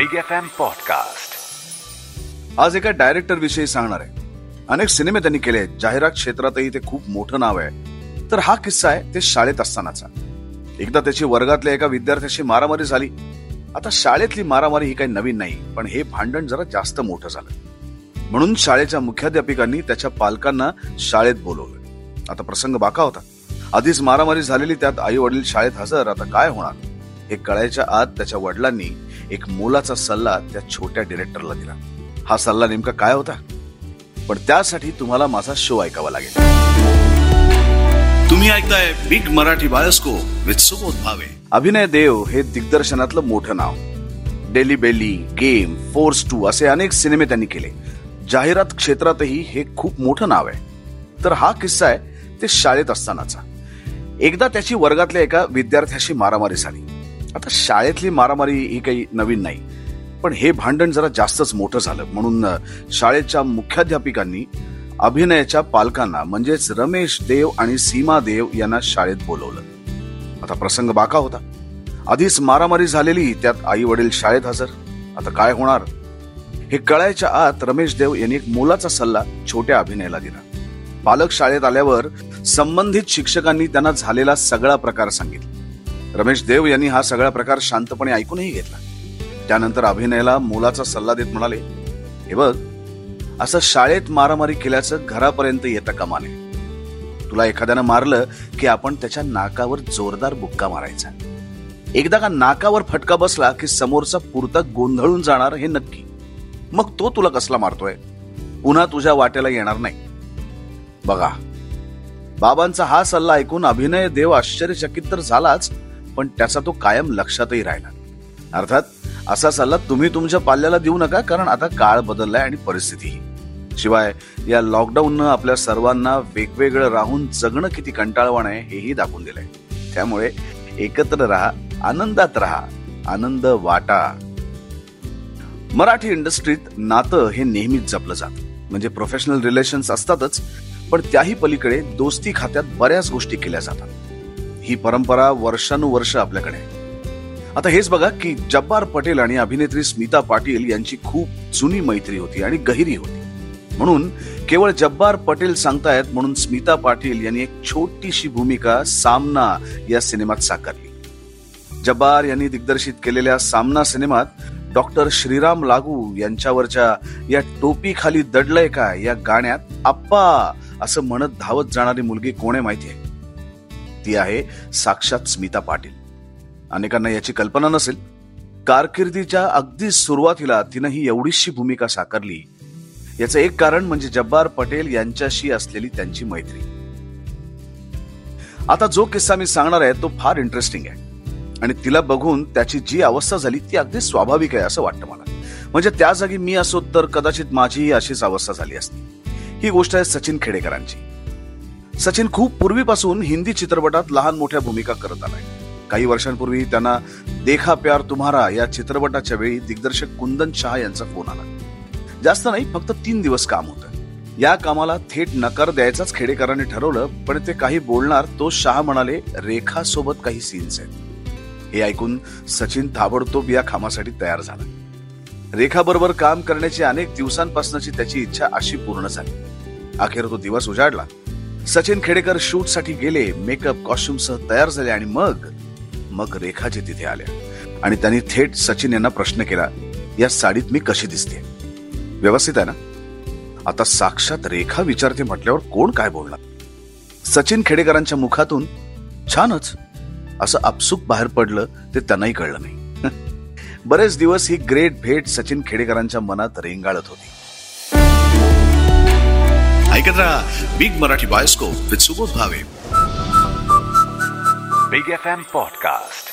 Big F M podcast आज एका director विषयी सांगणार आहे. अनेक सिनेमे त्यांनी केले आहेत. जाहिरात क्षेत्रातही ते खूप मोठं नाव आहे. तर हा किस्सा आहे ते शाळेत असतानाचा. एकदा त्याची वर्गातल्या एका विद्यार्थ्याशी मारामारी झाली. आता शाळेतली मारामारी ही काही नवीन नाही पण हे भांडण जरा जास्त मोठं झालं. म्हणून शाळेच्या मुख्याध्यापिकांनी त्याच्या पालकांना शाळेत बोलवलं. आता प्रसंग बाका होता. आधीच मारामारी झालेली त्यात आई वडील शाळेत हजर. आता काय होणार? हे कळायच्या आत त्याच्या वडिलांनी एक मोलाचा सल्ला त्या छोट्या डिरेक्टरला दिला. हा सल्ला नेमका काय होता? पण त्यासाठी तुम्हाला माझा शो ऐकावा लागेल. तुम्ही ऐकताय big Marathi bioscope with Subodh Bhave Abhinay Dev हे दिग्दर्शनातलं मोठं नाव. Delhi belly game force two असे अनेक सिनेमे त्यांनी केले. जाहिरात क्षेत्रातही हे खूप मोठं नाव आहे. तर हा किस्सा आहे ते शाळेत असतानाचा. एकदा त्याची वर्गातल्या एका विद्यार्थ्याशी मारामारी झाली. आता शाळेतली मारामारी ही काही नवीन नाही. पण हे भांडण जरा जास्तच मोठं झालं. म्हणून शाळेच्या मुख्याध्यापिकांनी अभिनयाच्या पालकांना म्हणजेच रमेश देव आणि सीमा देव यांना शाळेत बोलवलं. आता प्रसंग बाका होता. आधीच मारामारी झालेली त्यात आई वडील शाळेत हजर. आता काय होणार? हे कळायच्या आत रमेश देव यांनी एक मोलाचा सल्ला छोट्या अभिनयाला दिला. पालक शाळेत आल्यावर संबंधित शिक्षकांनी त्यांना झालेला सगळा प्रकार सांगितला. रमेश देव यांनी हा सगळा प्रकार शांतपणे ऐकूनही घेतला. त्यानंतर अभिनयला मोलाचा सल्ला देत म्हणाले हे बघ असं शाळेत मारामारी केल्याचं घरापर्यंत येतं कमाने तुला एखाद्यानं मारलं की आपण त्याच्या नाकावर जोरदार बुक्का मारायचा. एकदा का नाकावर फटका बसला की समोरचा पुरता गोंधळून जाणार हे नक्की. मग तो तुला कसला मारतोय? पुन्हा तुझ्या वाट्याला येणार नाही. बघा बाबांचा हा सल्ला ऐकून अभिनय देव आश्चर्यचकित तर झालाच पण त्याचा तो कायम लक्षातही राहिला अर्थात असा सल्ला तुम्ही तुमच्या पाल्याला देऊ नका कारण आता काळ बदललाय आणि परिस्थितीही. शिवाय या लॉकडाऊननं आपल्या सर्वांना वेगवेगळं राहून जगणं किती कंटाळवाण आहे हेही दाखवून दिलंय. त्यामुळे एकत्र राहा आनंदात राहा आनंद वाटा. मराठी इंडस्ट्रीत नातं हे नेहमीच जपलं जात. म्हणजे प्रोफेशनल रिलेशन्स असतातच पण त्याही पलीकडे दोस्ती खात्यात बऱ्याच गोष्टी केल्या जातात. ही परंपरा वर्षानुवर्ष आपल्याकडे आहे. आता हेच बघा की जब्बार पटेल आणि अभिनेत्री स्मिता पाटील यांची खूप जुनी मैत्री होती आणि गहिरी होती. म्हणून केवळ जब्बार पटेल सांगतायत म्हणून स्मिता पाटील यांनी एक छोटीशी भूमिका सामना या सिनेमात साकारली. जब्बार यांनी दिग्दर्शित केलेल्या सामना सिनेमात डॉक्टर श्रीराम लागू यांच्यावरच्या या टोपी खाली दडलंय काय या गाण्यात आप्पा असं म्हणत धावत जाणारी मुलगी कोणे माहिती आहे? ती आहे साक्षात स्मिता पाटील. अनेकांना याची कल्पना नसेल. कारकिर्दीच्या अगदी सुरुवातीला तिनं ही एवढीशी भूमिका साकारली. याचं एक कारण म्हणजे जब्बार पटेल यांच्याशी असलेली त्यांची मैत्री. आता जो किस्सा मी सांगणार आहे तो फार इंटरेस्टिंग आहे. आणि तिला बघून त्याची जी अवस्था झाली ती अगदी स्वाभाविक आहे असं वाटतं मला. म्हणजे त्या जागी मी असो तर कदाचित माझीही अशीच अवस्था झाली असती. ही गोष्ट आहे सचिन खेडेकरांची. सचिन खूप पूर्वीपासून हिंदी चित्रपटात लहान मोठ्या भूमिका करत आलाय. काही वर्षांपूर्वी त्यांना देखा प्यार तुम्हारा या चित्रपटाच्या वेळी दिग्दर्शक कुंदन शहा यांचा फोन आला. जास्त नाही फक्त तीन दिवस काम होतं. या कामाला थेट नकार द्यायचाच खेडेकरांनी ठरवलं पण ते काही बोलणार तो शहा म्हणाले रेखा सोबत काही सीन्स आहेत. हे ऐकून सचिन ताबडतोब या कामासाठी तयार झाला. रेखा बरोबर काम करण्याची अनेक दिवसांपासूनची त्याची इच्छा अशी पूर्ण झाली. अखेर तो दिवस उजाडला. सचिन खेडेकर शूटसाठी गेले मेकअप कॉस्ट्युम सह तयार झाले आणि मग मग रेखाजी तिथे आल्या. आणि त्यांनी थेट सचिन यांना प्रश्न केला या साडीत मी कशी दिसते? व्यवस्थित आहे ना? आता साक्षात रेखा विचारते म्हटल्यावर कोण काय बोलणार? सचिन खेडेकरांच्या मुखातून छानच. असं आपसुक बाहेर पडलं ते त्यांनाही कळलं नाही. बरेच दिवस ही ग्रेट भेट सचिन खेडेकरांच्या मनात रेंगाळत होती. ऐकत राहा big Marathi bioscope with Subodh Bhave big F M podcast